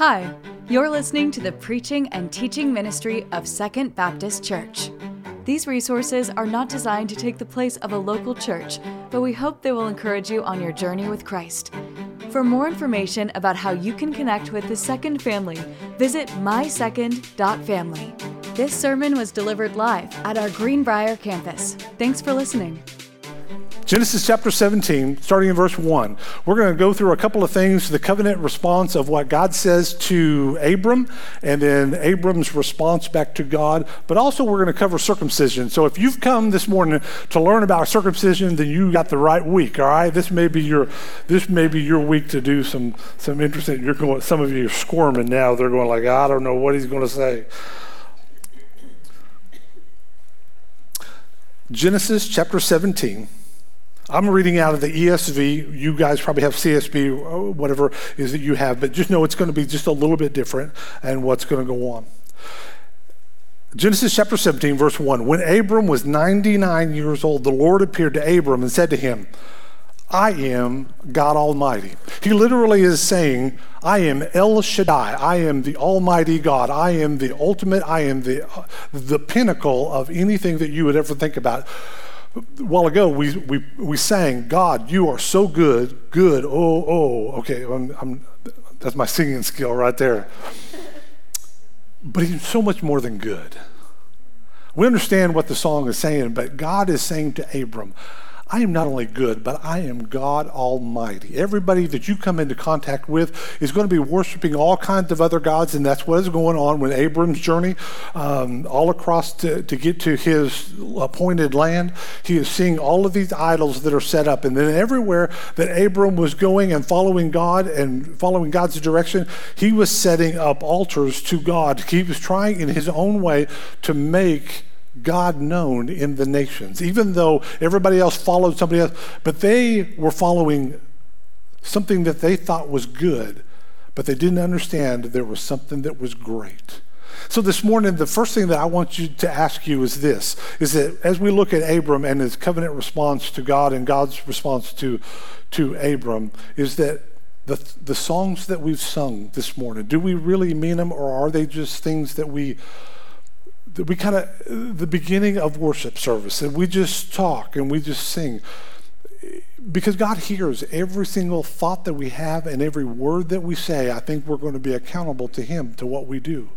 Hi, you're listening to the preaching and teaching ministry of Second Baptist Church. These resources are not designed to take the place of a local church, but we hope they will encourage you on your journey with Christ. For more information about how you can connect with the Second family, visit mysecond.family. This sermon was delivered live at our Greenbrier campus. Thanks for listening. Genesis chapter 17, starting in verse 1. We're going to go through a couple of things the covenant response of what God says to Abram, and then Abram's response back to God. But also, we're going to cover circumcision. So, if you've come this morning to learn about circumcision, then you got the right week, all right? This may be your, this may be your week to do some, some interesting. You're going, some of you are squirming now. They're going, like, I don't know what he's going to say. Genesis chapter 17 I'm reading out of the ESV. You guys probably have CSB, uh, whatever is that you have, but just know it's going to be just a little bit different and what's going to go on. Genesis chapter 17, verse 1. When Abram was 99 years old, the Lord appeared to Abram and said to him, I am God Almighty. He literally is saying, I am El Shaddai. I am the Almighty God. I am the ultimate. I am the, uh, the pinnacle of anything that you would ever think about a while ago we, we, we sang, God, you are so good, good, oh, oh. Okay, I'm, I'm, that's my singing skill right there. But he's so much more than good. We understand what the song is saying, but God is saying to Abram, I am not only good, but I am God Almighty. Everybody that you come into contact with is going to be worshiping all kinds of other gods, and that's what is going on with Abram's journey um, all across to, to get to his appointed land. He is seeing all of these idols that are set up, and then everywhere that Abram was going and following God and following God's direction, he was setting up altars to God. He was trying in his own way to make God known in the nations, even though everybody else followed somebody else, but they were following something that they thought was good, but they didn't understand there was something that was great. So this morning, the first thing that I want you to ask you is this, is that as we look at Abram and his covenant response to God and God's response to, to Abram, is that the, the songs that we've sung this morning, do we really mean them or are they just things that we we kind of the beginning of worship service and we just talk and we just sing because God hears every single thought that we have and every word that we say. I think we're going to be accountable to Him to what we do.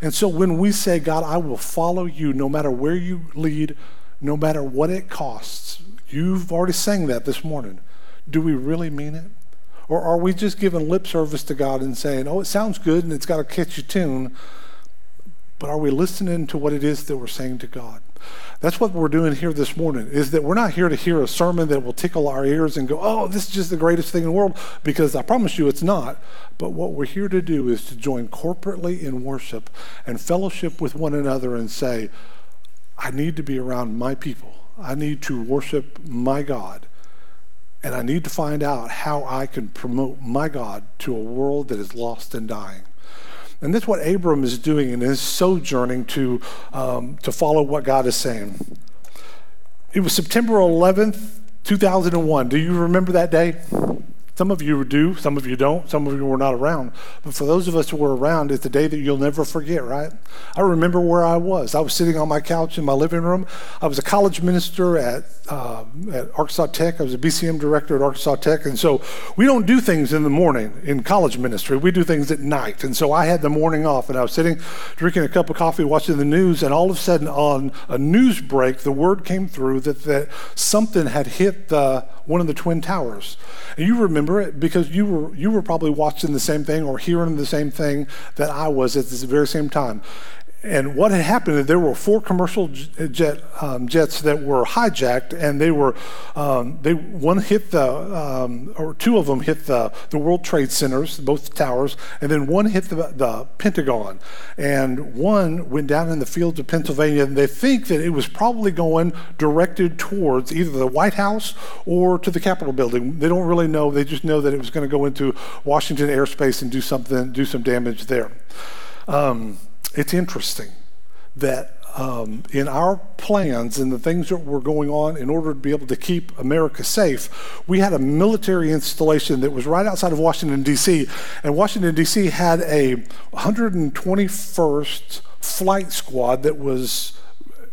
And so when we say, God, I will follow you no matter where you lead, no matter what it costs, you've already sang that this morning. Do we really mean it? Or are we just giving lip service to God and saying, oh, it sounds good and it's got a catchy tune? But are we listening to what it is that we're saying to God? That's what we're doing here this morning, is that we're not here to hear a sermon that will tickle our ears and go, oh, this is just the greatest thing in the world, because I promise you it's not. But what we're here to do is to join corporately in worship and fellowship with one another and say, I need to be around my people. I need to worship my God. And I need to find out how I can promote my God to a world that is lost and dying. And that's what Abram is doing in his sojourning to, um, to follow what God is saying. It was September 11th, 2001. Do you remember that day? Some of you do, some of you don't, some of you were not around. But for those of us who were around, it's a day that you'll never forget, right? I remember where I was. I was sitting on my couch in my living room. I was a college minister at, uh, at Arkansas Tech. I was a BCM director at Arkansas Tech. And so we don't do things in the morning in college ministry, we do things at night. And so I had the morning off, and I was sitting drinking a cup of coffee, watching the news, and all of a sudden on a news break, the word came through that, that something had hit the, one of the Twin Towers. And you remember it because you were you were probably watching the same thing or hearing the same thing that I was at the very same time. And what had happened is there were four commercial jet um, jets that were hijacked, and they were um, they one hit the um, or two of them hit the the World Trade Centers, both towers, and then one hit the, the Pentagon, and one went down in the fields of Pennsylvania. And they think that it was probably going directed towards either the White House or to the Capitol building. They don't really know. They just know that it was going to go into Washington airspace and do something, do some damage there. Um, it's interesting that um, in our plans and the things that were going on in order to be able to keep America safe, we had a military installation that was right outside of Washington, D.C. And Washington, D.C. had a 121st flight squad that was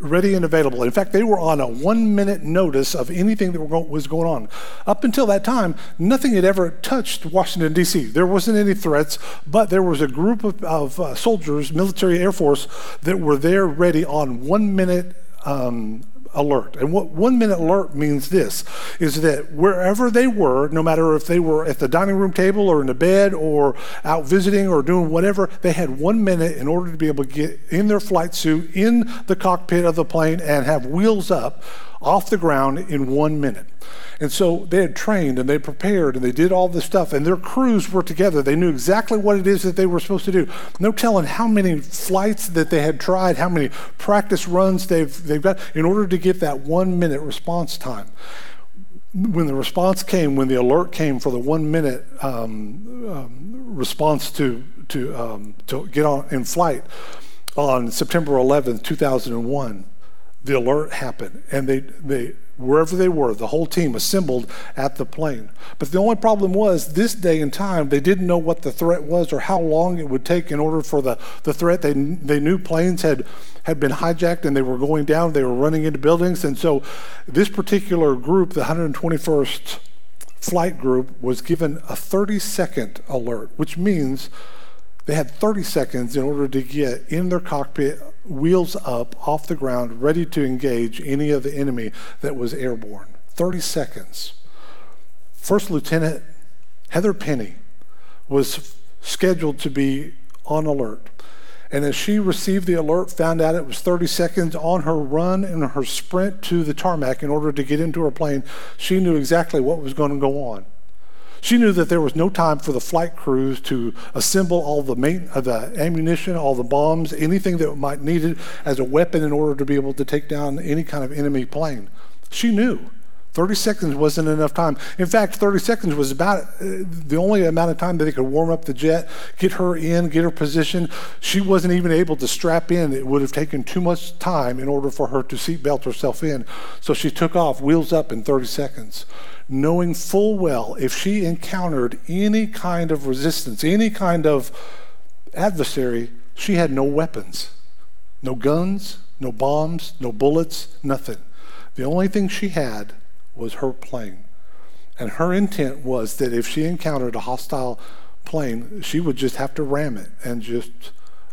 ready and available. In fact, they were on a one minute notice of anything that was going on. Up until that time, nothing had ever touched Washington, D.C. There wasn't any threats, but there was a group of, of uh, soldiers, military Air Force, that were there ready on one minute um, alert. And what one minute alert means this is that wherever they were, no matter if they were at the dining room table or in the bed or out visiting or doing whatever, they had one minute in order to be able to get in their flight suit in the cockpit of the plane and have wheels up off the ground in one minute. And so they had trained and they prepared and they did all this stuff, and their crews were together. They knew exactly what it is that they were supposed to do. No telling how many flights that they had tried, how many practice runs they've, they've got in order to get that one minute response time. When the response came, when the alert came for the one minute um, um, response to, to, um, to get on in flight on September 11th, 2001, the alert happened. And they, they wherever they were the whole team assembled at the plane. But the only problem was this day and time they didn't know what the threat was or how long it would take in order for the, the threat. They, they knew planes had had been hijacked and they were going down. They were running into buildings. And so this particular group the 121st flight group was given a 30 second alert which means they had 30 seconds in order to get in their cockpit wheels up off the ground, ready to engage any of the enemy that was airborne. 30 seconds. First Lieutenant Heather Penney was scheduled to be on alert. And as she received the alert, found out it was 30 seconds on her run and her sprint to the tarmac in order to get into her plane, she knew exactly what was going to go on. She knew that there was no time for the flight crews to assemble all the, main, uh, the ammunition, all the bombs, anything that might needed as a weapon in order to be able to take down any kind of enemy plane. She knew. 30 seconds wasn't enough time. In fact, 30 seconds was about uh, the only amount of time that they could warm up the jet, get her in, get her positioned. She wasn't even able to strap in. It would have taken too much time in order for her to seatbelt herself in. So she took off, wheels up in 30 seconds knowing full well if she encountered any kind of resistance, any kind of adversary, she had no weapons, no guns, no bombs, no bullets, nothing. The only thing she had was her plane. And her intent was that if she encountered a hostile plane, she would just have to ram it and just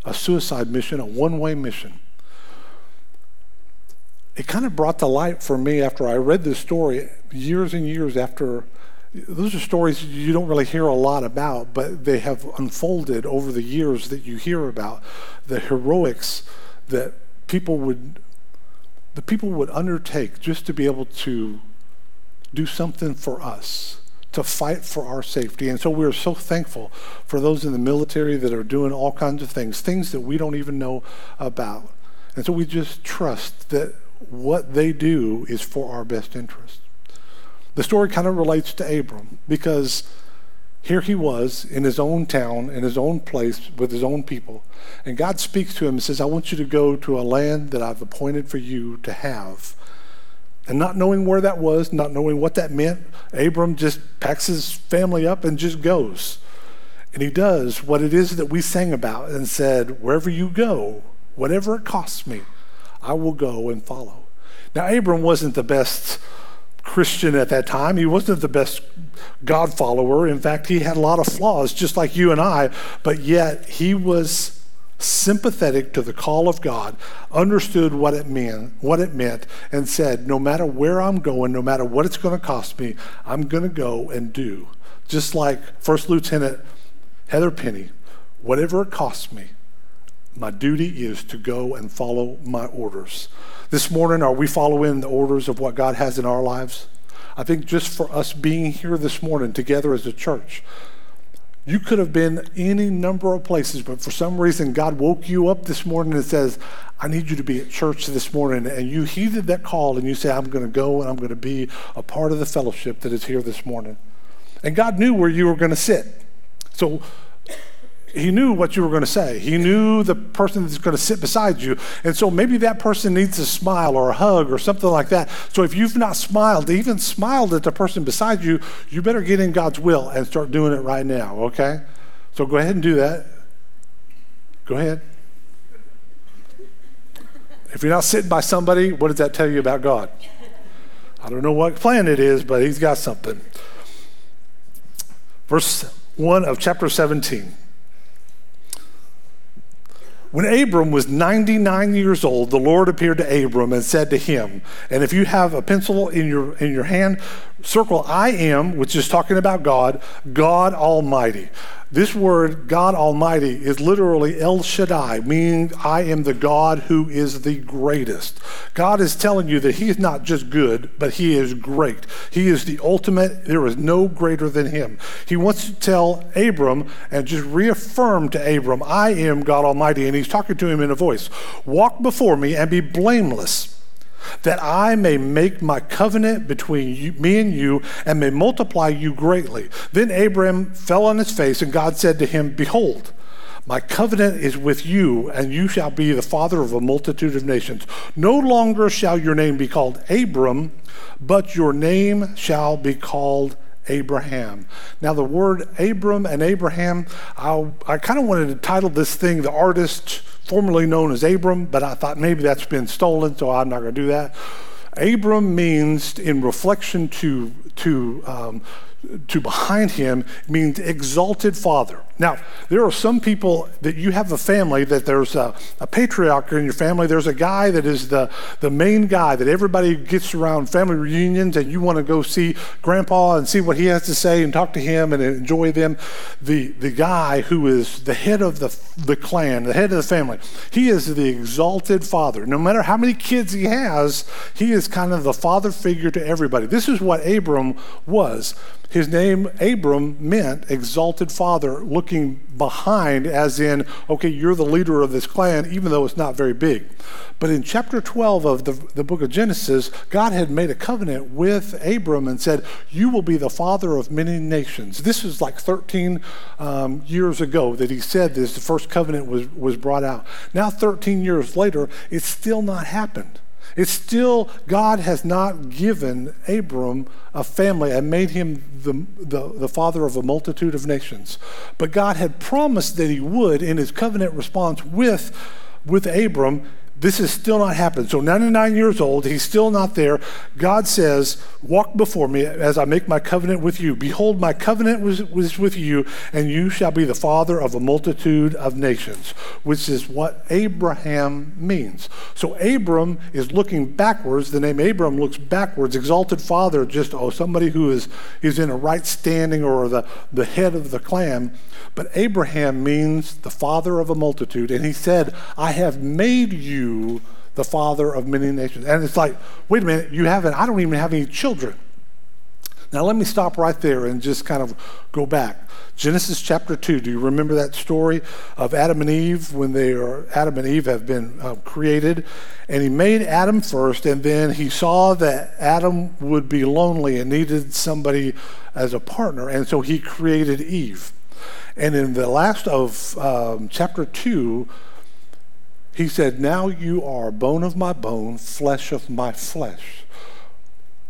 a suicide mission, a one way mission it kind of brought to light for me after I read this story years and years after. Those are stories you don't really hear a lot about, but they have unfolded over the years that you hear about the heroics that people would the people would undertake just to be able to do something for us to fight for our safety. And so we're so thankful for those in the military that are doing all kinds of things, things that we don't even know about. And so we just trust that what they do is for our best interest. The story kind of relates to Abram because here he was in his own town, in his own place, with his own people. And God speaks to him and says, I want you to go to a land that I've appointed for you to have. And not knowing where that was, not knowing what that meant, Abram just packs his family up and just goes. And he does what it is that we sang about and said, Wherever you go, whatever it costs me, I will go and follow. Now, Abram wasn't the best Christian at that time. He wasn't the best God follower. In fact, he had a lot of flaws, just like you and I, but yet he was sympathetic to the call of God, understood what it meant, what it meant, and said, no matter where I'm going, no matter what it's going to cost me, I'm going to go and do. Just like First Lieutenant Heather Penney, whatever it costs me, my duty is to go and follow my orders. This morning, are we following the orders of what God has in our lives? I think just for us being here this morning together as a church, you could have been any number of places, but for some reason, God woke you up this morning and says, I need you to be at church this morning. And you heeded that call and you say, I'm going to go and I'm going to be a part of the fellowship that is here this morning. And God knew where you were going to sit. So he knew what you were going to say. He knew the person that's going to sit beside you. And so maybe that person needs a smile or a hug or something like that. So if you've not smiled, even smiled at the person beside you, you better get in God's will and start doing it right now, okay? So go ahead and do that. Go ahead. If you're not sitting by somebody, what does that tell you about God? I don't know what plan it is, but he's got something. Verse 1 of chapter 17. When Abram was 99 years old, the Lord appeared to Abram and said to him, and if you have a pencil in your, in your hand, circle I am, which is talking about God, God Almighty. This word, God Almighty, is literally El Shaddai, meaning I am the God who is the greatest. God is telling you that He is not just good, but He is great. He is the ultimate. There is no greater than Him. He wants to tell Abram and just reaffirm to Abram, I am God Almighty. And He's talking to him in a voice Walk before me and be blameless that I may make my covenant between you, me and you and may multiply you greatly. Then Abram fell on his face, and God said to him, Behold, my covenant is with you, and you shall be the father of a multitude of nations. No longer shall your name be called Abram, but your name shall be called Abraham. Now, the word Abram and Abraham, I, I kind of wanted to title this thing The Artist formerly known as Abram, but I thought maybe that's been stolen, so I'm not going to do that. Abram means, in reflection to, to um, to behind him means exalted father. Now, there are some people that you have a family that there's a, a, patriarch in your family. There's a guy that is the, the main guy that everybody gets around family reunions and you want to go see grandpa and see what he has to say and talk to him and enjoy them. The, the guy who is the head of the, the clan, the head of the family, he is the exalted father. No matter how many kids he has, he is kind of the father figure to everybody. This is what Abram was. His name, Abram, meant exalted father, looking behind, as in, okay, you're the leader of this clan, even though it's not very big. But in chapter 12 of the, the book of Genesis, God had made a covenant with Abram and said, You will be the father of many nations. This is like 13 um, years ago that he said this. The first covenant was, was brought out. Now, 13 years later, it's still not happened. It's still, God has not given Abram a family and made him the, the, the, father of a multitude of nations. But God had promised that he would in his covenant response with, with Abram this has still not happened. So, 99 years old, he's still not there. God says, Walk before me as I make my covenant with you. Behold, my covenant was, was with you, and you shall be the father of a multitude of nations, which is what Abraham means. So, Abram is looking backwards. The name Abram looks backwards. Exalted father, just, oh, somebody who is, is in a right standing or the, the head of the clan. But Abraham means the father of a multitude. And he said, I have made you the father of many nations. And it's like, wait a minute, you haven't, I don't even have any children. Now, let me stop right there and just kind of go back. Genesis chapter 2, do you remember that story of Adam and Eve when they are, Adam and Eve have been uh, created? And he made Adam first, and then he saw that Adam would be lonely and needed somebody as a partner, and so he created Eve. And in the last of um, chapter 2, he said, Now you are bone of my bone, flesh of my flesh.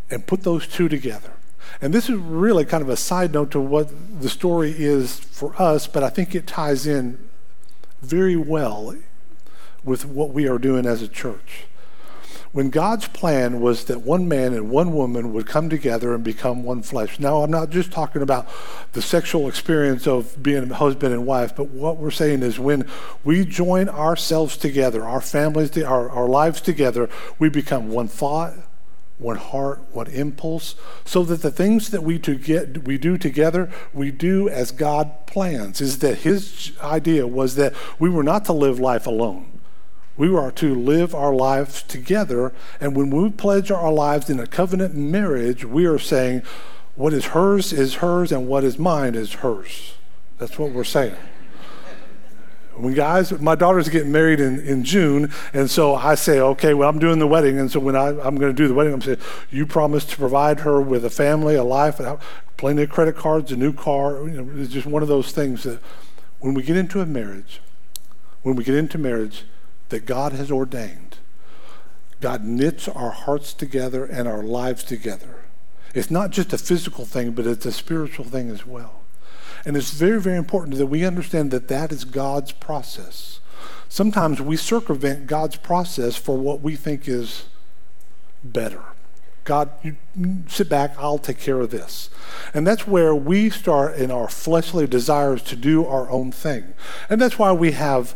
And put those two together. And this is really kind of a side note to what the story is for us, but I think it ties in very well with what we are doing as a church when God's plan was that one man and one woman would come together and become one flesh. Now, I'm not just talking about the sexual experience of being a husband and wife, but what we're saying is when we join ourselves together, our families, our, our lives together, we become one thought, one heart, one impulse, so that the things that we to get we do together, we do as God plans. Is that his idea was that we were not to live life alone. We are to live our lives together. And when we pledge our lives in a covenant marriage, we are saying, what is hers is hers, and what is mine is hers. That's what we're saying. When guys, my daughter's getting married in, in June, and so I say, okay, well, I'm doing the wedding, and so when I, I'm going to do the wedding, I'm saying, you promise to provide her with a family, a life, plenty of credit cards, a new car. You know, it's just one of those things that when we get into a marriage, when we get into marriage that God has ordained, God knits our hearts together and our lives together. It's not just a physical thing, but it's a spiritual thing as well. And it's very, very important that we understand that that is God's process. Sometimes we circumvent God's process for what we think is better. God, you sit back, I'll take care of this. And that's where we start in our fleshly desires to do our own thing. And that's why we have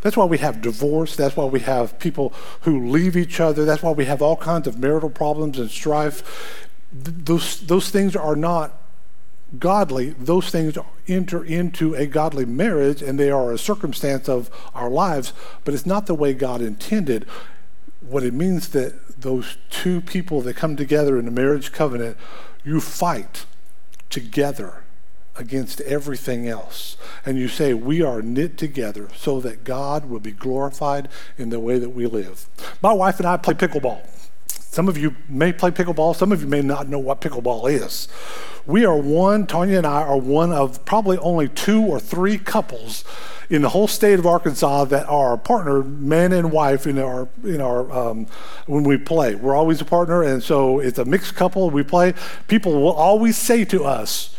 that's why we have divorce. That's why we have people who leave each other. That's why we have all kinds of marital problems and strife. Those, those things are not godly. Those things enter into a godly marriage and they are a circumstance of our lives, but it's not the way God intended. What it means that those two people that come together in a marriage covenant, you fight together against everything else. And you say, We are knit together so that God will be glorified in the way that we live. My wife and I play pickleball. Some of you may play pickleball, some of you may not know what pickleball is. We are one, Tanya and I are one of probably only two or three couples in the whole state of Arkansas that are partner, man and wife, in our in our um, when we play. We're always a partner, and so it's a mixed couple. We play. People will always say to us,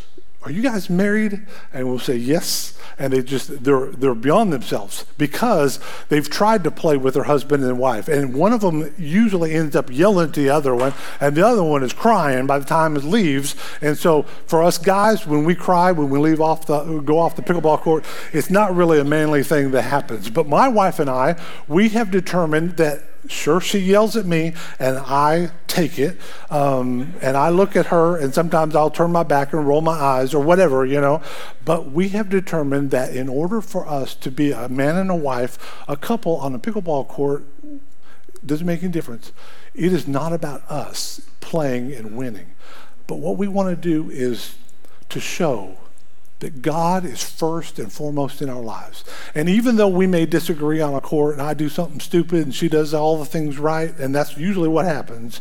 are you guys married? And we'll say, Yes. And they just, they're, they're beyond themselves because they've tried to play with their husband and wife. And one of them usually ends up yelling at the other one, and the other one is crying by the time it leaves. And so for us guys, when we cry, when we leave off the, go off the pickleball court, it's not really a manly thing that happens. But my wife and I, we have determined that Sure, she yells at me, and I take it. Um, and I look at her, and sometimes I'll turn my back and roll my eyes or whatever, you know. But we have determined that in order for us to be a man and a wife, a couple on a pickleball court, doesn't make any difference. It is not about us playing and winning. But what we want to do is to show that God is first and foremost in our lives. And even though we may disagree on a court and I do something stupid and she does all the things right, and that's usually what happens,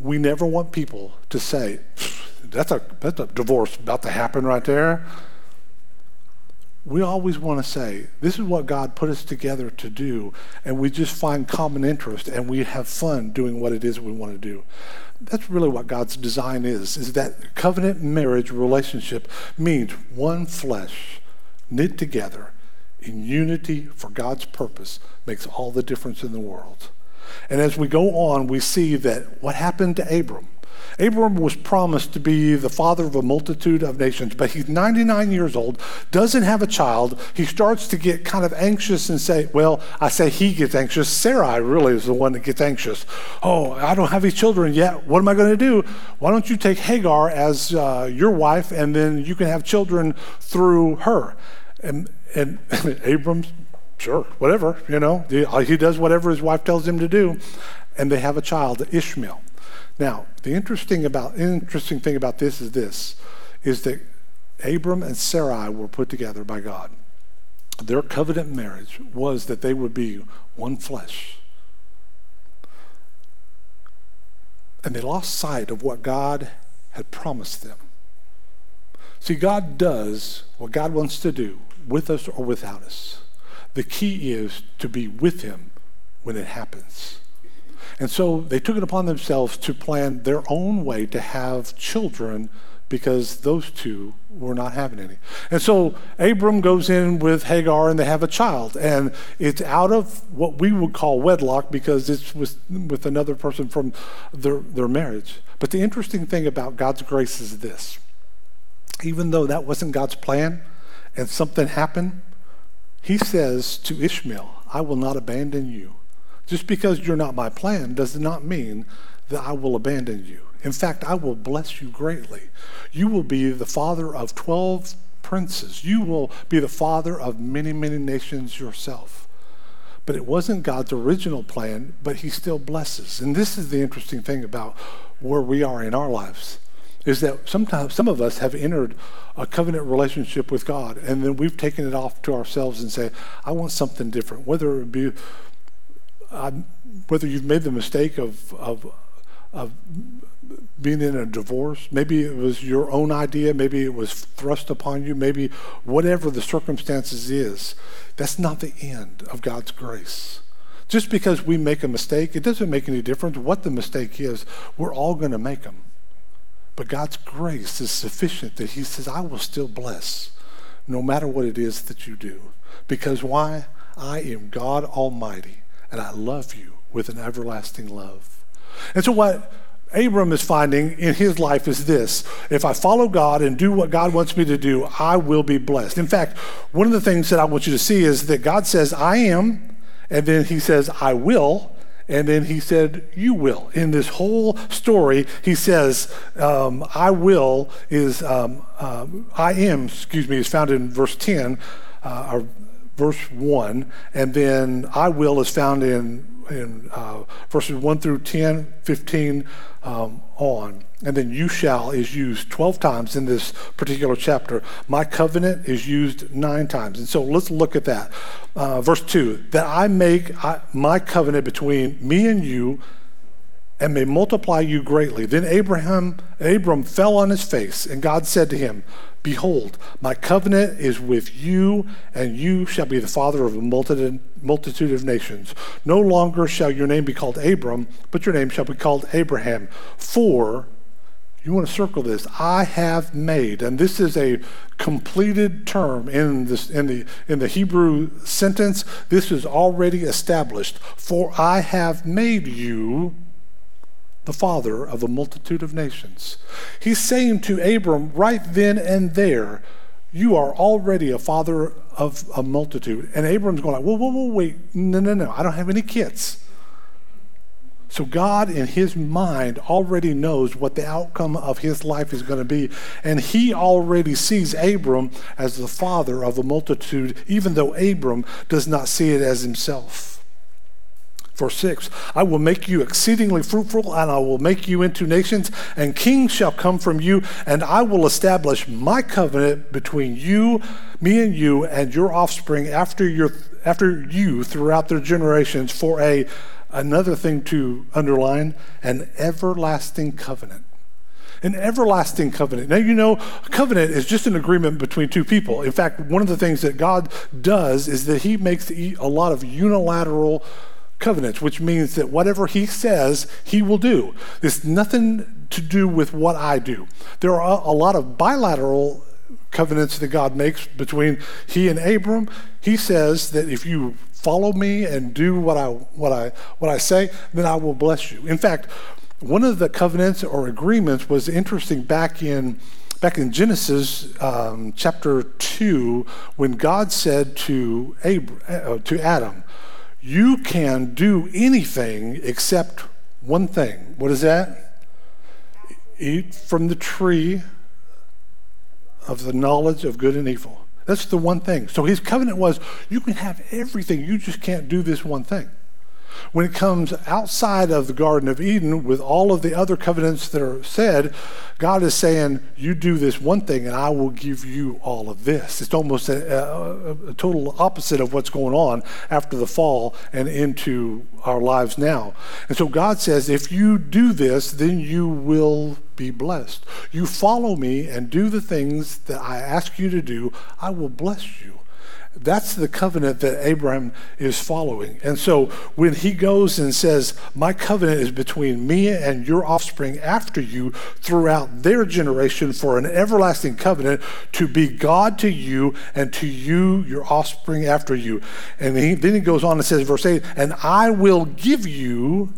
we never want people to say, that's a, that's a divorce about to happen right there. We always want to say, this is what God put us together to do, and we just find common interest and we have fun doing what it is we want to do that's really what God's design is, is that covenant marriage relationship means one flesh knit together in unity for God's purpose makes all the difference in the world. And as we go on, we see that what happened to Abram Abram was promised to be the father of a multitude of nations, but he's 99 years old, doesn't have a child. He starts to get kind of anxious and say, Well, I say he gets anxious. Sarai really is the one that gets anxious. Oh, I don't have any children yet. What am I going to do? Why don't you take Hagar as uh, your wife and then you can have children through her? And, and Abram, sure, whatever, you know, he does whatever his wife tells him to do. And they have a child, Ishmael. Now, the interesting about interesting thing about this is this is that Abram and Sarai were put together by God. Their covenant marriage was that they would be one flesh. And they lost sight of what God had promised them. See, God does what God wants to do with us or without us. The key is to be with Him when it happens. And so they took it upon themselves to plan their own way to have children because those two were not having any. And so Abram goes in with Hagar and they have a child. And it's out of what we would call wedlock because it's with, with another person from their, their marriage. But the interesting thing about God's grace is this even though that wasn't God's plan and something happened, he says to Ishmael, I will not abandon you. Just because you're not my plan does not mean that I will abandon you. In fact, I will bless you greatly. You will be the father of 12 princes. You will be the father of many, many nations yourself. But it wasn't God's original plan, but he still blesses. And this is the interesting thing about where we are in our lives is that sometimes some of us have entered a covenant relationship with God and then we've taken it off to ourselves and say, I want something different, whether it be whether you've made the mistake of, of, of being in a divorce. Maybe it was your own idea. Maybe it was thrust upon you. Maybe whatever the circumstances is, that's not the end of God's grace. Just because we make a mistake, it doesn't make any difference what the mistake is. We're all going to make them. But God's grace is sufficient that He says, I will still bless no matter what it is that you do. Because why? I am God Almighty and I love you with an everlasting love. And so, what Abram is finding in his life is this if I follow God and do what God wants me to do, I will be blessed. In fact, one of the things that I want you to see is that God says, I am, and then he says, I will. And then he said, You will. In this whole story, he says, um, I will is, um, uh, I am, excuse me, is found in verse 10, uh, or verse 1. And then I will is found in, in uh, verses 1 through 10, 15 um, on. And then you shall is used 12 times in this particular chapter. My covenant is used nine times. And so let's look at that. Uh, verse 2 that I make I, my covenant between me and you and may multiply you greatly. Then Abraham, Abram fell on his face, and God said to him, Behold, my covenant is with you, and you shall be the father of a multitude of nations. No longer shall your name be called Abram, but your name shall be called Abraham. For you want to circle this. I have made, and this is a completed term in, this, in, the, in the Hebrew sentence. This is already established. For I have made you the father of a multitude of nations. He's saying to Abram right then and there, you are already a father of a multitude. And Abram's going like, whoa, whoa, whoa, wait, no, no, no, I don't have any kids. So God, in his mind, already knows what the outcome of his life is going to be. And he already sees Abram as the father of a multitude, even though Abram does not see it as himself. Verse 6 I will make you exceedingly fruitful, and I will make you into nations, and kings shall come from you, and I will establish my covenant between you, me and you, and your offspring after, your, after you throughout their generations for a Another thing to underline an everlasting covenant. An everlasting covenant. Now, you know, a covenant is just an agreement between two people. In fact, one of the things that God does is that He makes a lot of unilateral covenants, which means that whatever He says, He will do. There's nothing to do with what I do. There are a lot of bilateral covenants that God makes between He and Abram. He says that if you follow me and do what I, what I, what I say, then I will bless you. In fact, one of the covenants or agreements was interesting back in back in Genesis um, chapter 2 when God said to, Ab- uh, to Adam, You can do anything except one thing. What is that? Eat from the tree of the knowledge of good and evil. That's the one thing. So his covenant was you can have everything, you just can't do this one thing. When it comes outside of the Garden of Eden with all of the other covenants that are said, God is saying, You do this one thing and I will give you all of this. It's almost a, a, a total opposite of what's going on after the fall and into our lives now. And so God says, If you do this, then you will be blessed. You follow me and do the things that I ask you to do, I will bless you. That's the covenant that Abraham is following. And so when he goes and says, My covenant is between me and your offspring after you throughout their generation for an everlasting covenant to be God to you and to you, your offspring after you. And he, then he goes on and says, verse 8, And I will give you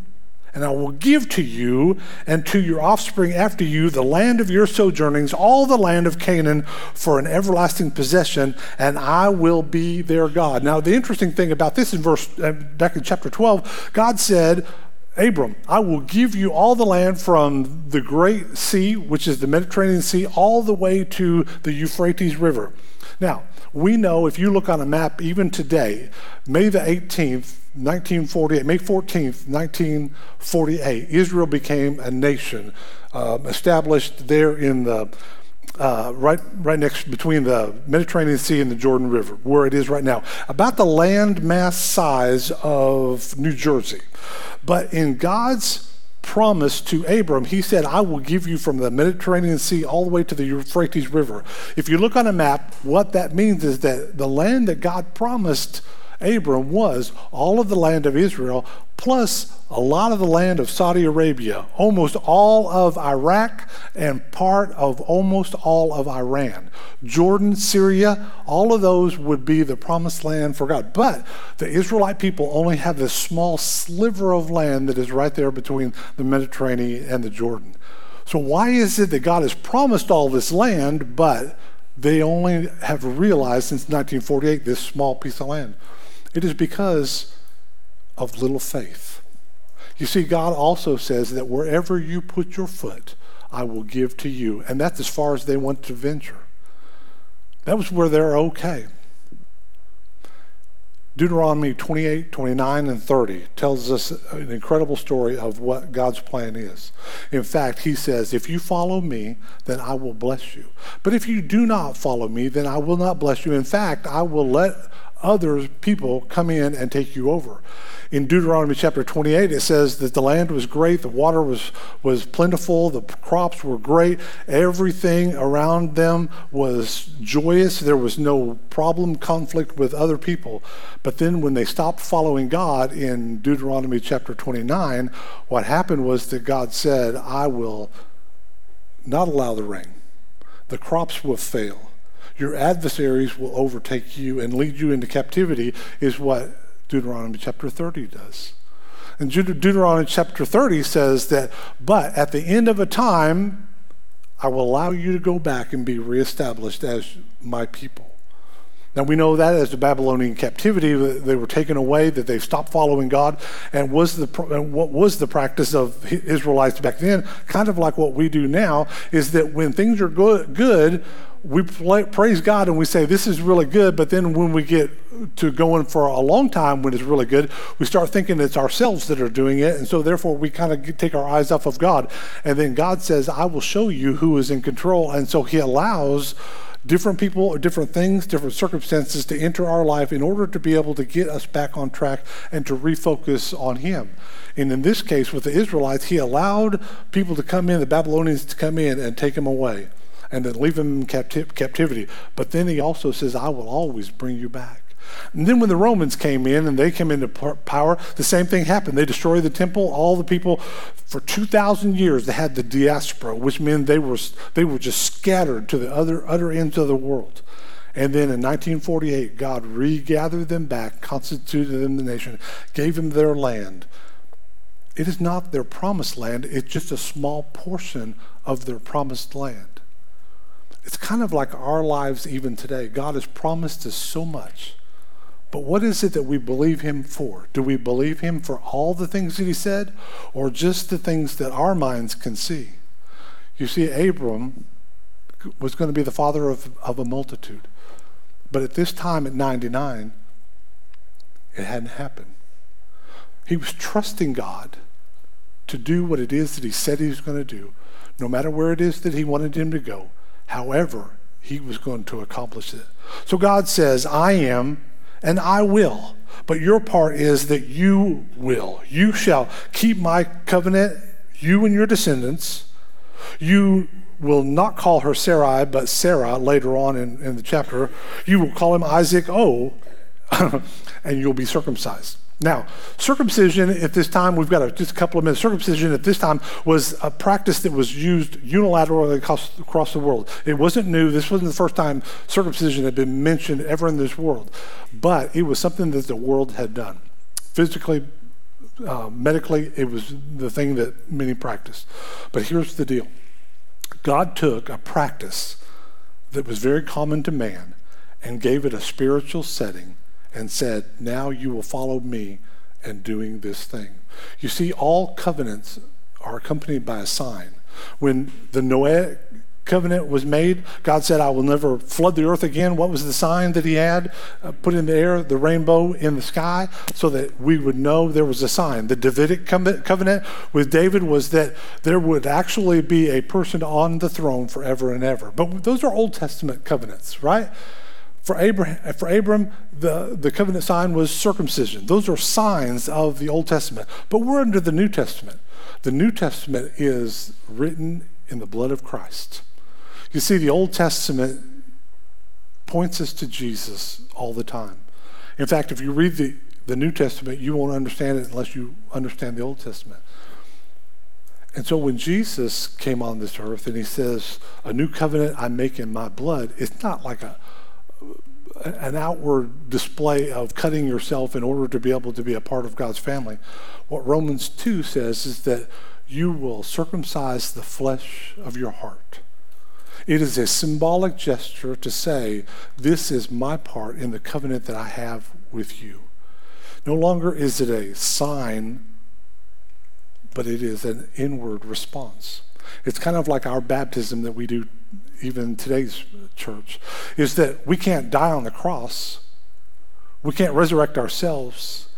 and I will give to you and to your offspring after you the land of your sojournings, all the land of Canaan, for an everlasting possession, and I will be their God. Now, the interesting thing about this in verse, uh, back in chapter 12, God said, Abram, I will give you all the land from the great sea, which is the Mediterranean Sea, all the way to the Euphrates River. Now, we know if you look on a map even today, May the 18th, 1948, May 14th, 1948, Israel became a nation um, established there in the uh, right, right next between the Mediterranean Sea and the Jordan River, where it is right now, about the land mass size of New Jersey. But in God's promise to Abram, he said, I will give you from the Mediterranean Sea all the way to the Euphrates River. If you look on a map, what that means is that the land that God promised Abram was all of the land of Israel, plus a lot of the land of Saudi Arabia, almost all of Iraq, and part of almost all of Iran. Jordan, Syria, all of those would be the promised land for God. But the Israelite people only have this small sliver of land that is right there between the Mediterranean and the Jordan. So, why is it that God has promised all this land, but they only have realized since 1948 this small piece of land? It is because of little faith. You see, God also says that wherever you put your foot, I will give to you. And that's as far as they want to venture. That was where they're okay. Deuteronomy 28, 29, and 30 tells us an incredible story of what God's plan is. In fact, he says, If you follow me, then I will bless you. But if you do not follow me, then I will not bless you. In fact, I will let other people come in and take you over. In Deuteronomy chapter 28, it says that the land was great, the water was, was plentiful, the crops were great, everything around them was joyous. There was no problem, conflict with other people. But then when they stopped following God in Deuteronomy chapter 29, what happened was that God said, I will not allow the rain, the crops will fail your adversaries will overtake you and lead you into captivity, is what Deuteronomy chapter 30 does. And Deuteronomy chapter 30 says that, but at the end of a time, I will allow you to go back and be reestablished as my people. Now we know that as the Babylonian captivity, they were taken away, that they stopped following God, and was the what was the practice of Israelites back then? Kind of like what we do now, is that when things are good, good we praise God and we say, This is really good. But then when we get to going for a long time when it's really good, we start thinking it's ourselves that are doing it. And so therefore we kind of take our eyes off of God. And then God says, I will show you who is in control. And so He allows different people or different things, different circumstances to enter our life in order to be able to get us back on track and to refocus on Him. And in this case, with the Israelites, He allowed people to come in, the Babylonians to come in and take them away and then leave them in capti- captivity. But then he also says, I will always bring you back. And then when the Romans came in and they came into power, the same thing happened. They destroyed the temple. All the people for 2,000 years they had the diaspora, which meant they were, they were just scattered to the other, other ends of the world. And then in 1948, God regathered them back, constituted them the nation, gave them their land. It is not their promised land, it's just a small portion of their promised land. It's kind of like our lives even today. God has promised us so much. But what is it that we believe Him for? Do we believe Him for all the things that He said, or just the things that our minds can see? You see, Abram was going to be the father of, of a multitude. But at this time, at 99, it hadn't happened. He was trusting God to do what it is that He said He was going to do, no matter where it is that He wanted him to go. However, he was going to accomplish it. So God says, I am and I will. But your part is that you will. You shall keep my covenant, you and your descendants. You will not call her Sarai, but Sarah later on in, in the chapter. You will call him Isaac O, and you'll be circumcised. Now, circumcision at this time, we've got a, just a couple of minutes. Circumcision at this time was a practice that was used unilaterally across, across, the world. It wasn't new. This wasn't the first time circumcision had been mentioned ever in this world, but it was something that the world had done. Physically, uh, medically, it was the thing that many practiced. But here's the deal God took a practice that was very common to man and gave it a spiritual setting and said, Now you will follow me in doing this thing. You see, all covenants are accompanied by a sign. When the Noah covenant was made, God said, I will never flood the earth again. What was the sign that he had uh, put in the air? The rainbow in the sky, so that we would know there was a sign. The Davidic covenant with David was that there would actually be a person on the throne forever and ever. But those are Old Testament covenants, right? For Abraham, for Abram, the, the covenant sign was circumcision. Those are signs of the Old Testament. But we're under the New Testament. The New Testament is written in the blood of Christ. You see, the Old Testament points us to Jesus all the time. In fact, if you read the, the New Testament, you won't understand it unless you understand the Old Testament. And so when Jesus came on this earth and he says, A new covenant I make in my blood, it's not like a, an outward display of cutting yourself in order to be able to be a part of God's family. What Romans 2 says is that you will circumcise the flesh of your heart. It is a symbolic gesture to say, This is my part in the covenant that I have with you. No longer is it a sign, but it is an inward response. It's kind of like our baptism that we do even today's church, is that we can't die on the cross. We can't resurrect ourselves.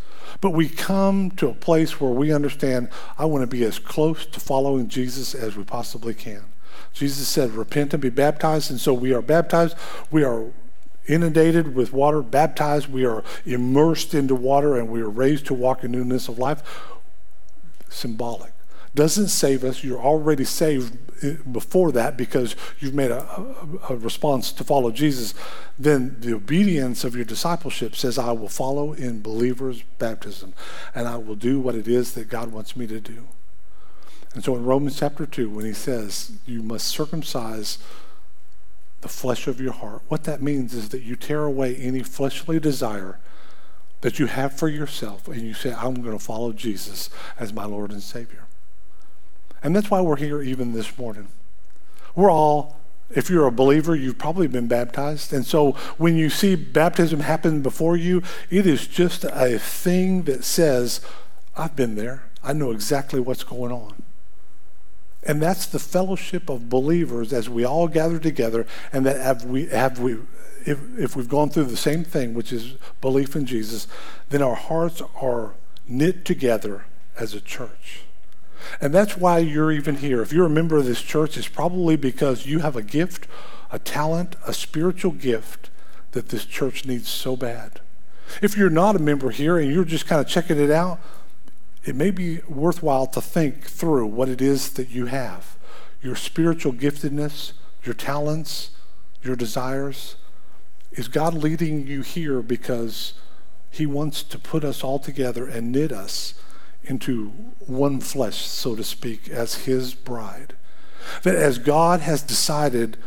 But we come to a place where we understand I want to be as close to following Jesus as we possibly can. Jesus said, Repent and be baptized. And so we are baptized. We are inundated with water, baptized. We are immersed into water, and we are raised to walk in newness of life. Symbolic. Doesn't save us. You're already saved eh, before that because you've made a, a, a response to follow Jesus. Then the obedience of your discipleship says, I will follow in believers' baptism, and I will do what it is that God wants me to do. And so in Romans chapter 2, when he says you must circumcise the flesh of your heart, what that means is that you tear away any fleshly desire that you have for yourself and you say, I'm going to follow Jesus as my Lord and Savior. And that's why we're here even this morning. We're all, if you're a believer, you've probably been baptized. And so when you see baptism happen before you, it is just a thing that says, I've been there. I know exactly what's going on. And that's the fellowship of believers as we all gather together, and that have we have we if, if we've gone through the same thing, which is belief in Jesus, then our hearts are knit together as a church. And that's why you're even here. If you're a member of this church, it's probably because you have a gift, a talent, a spiritual gift that this church needs so bad. If you're not a member here and you're just kind of checking it out, it may be worthwhile to think through what it is that you have your spiritual giftedness, your talents, your desires. Is God leading you here because He wants to put us all together and knit us into one flesh, so to speak, as His bride? That as God has decided,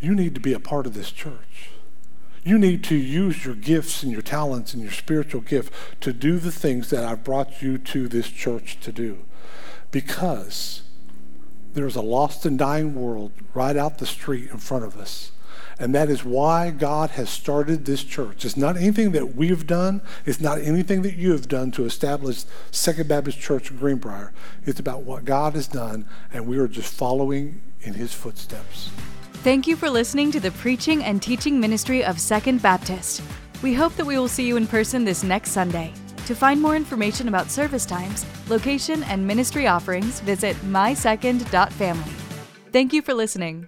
you need to be a part of this church. You need to use your gifts and your talents and your spiritual gift to do the things that I've brought you to this church to do. Because there's a lost and dying world right out the street in front of us. And that is why God has started this church. It's not anything that we've done, it's not anything that you have done to establish Second Baptist Church Greenbrier. It's about what God has done, and we are just following in his footsteps. Thank you for listening to the preaching and teaching ministry of Second Baptist. We hope that we will see you in person this next Sunday. To find more information about service times, location, and ministry offerings, visit mysecond.family. Thank you for listening.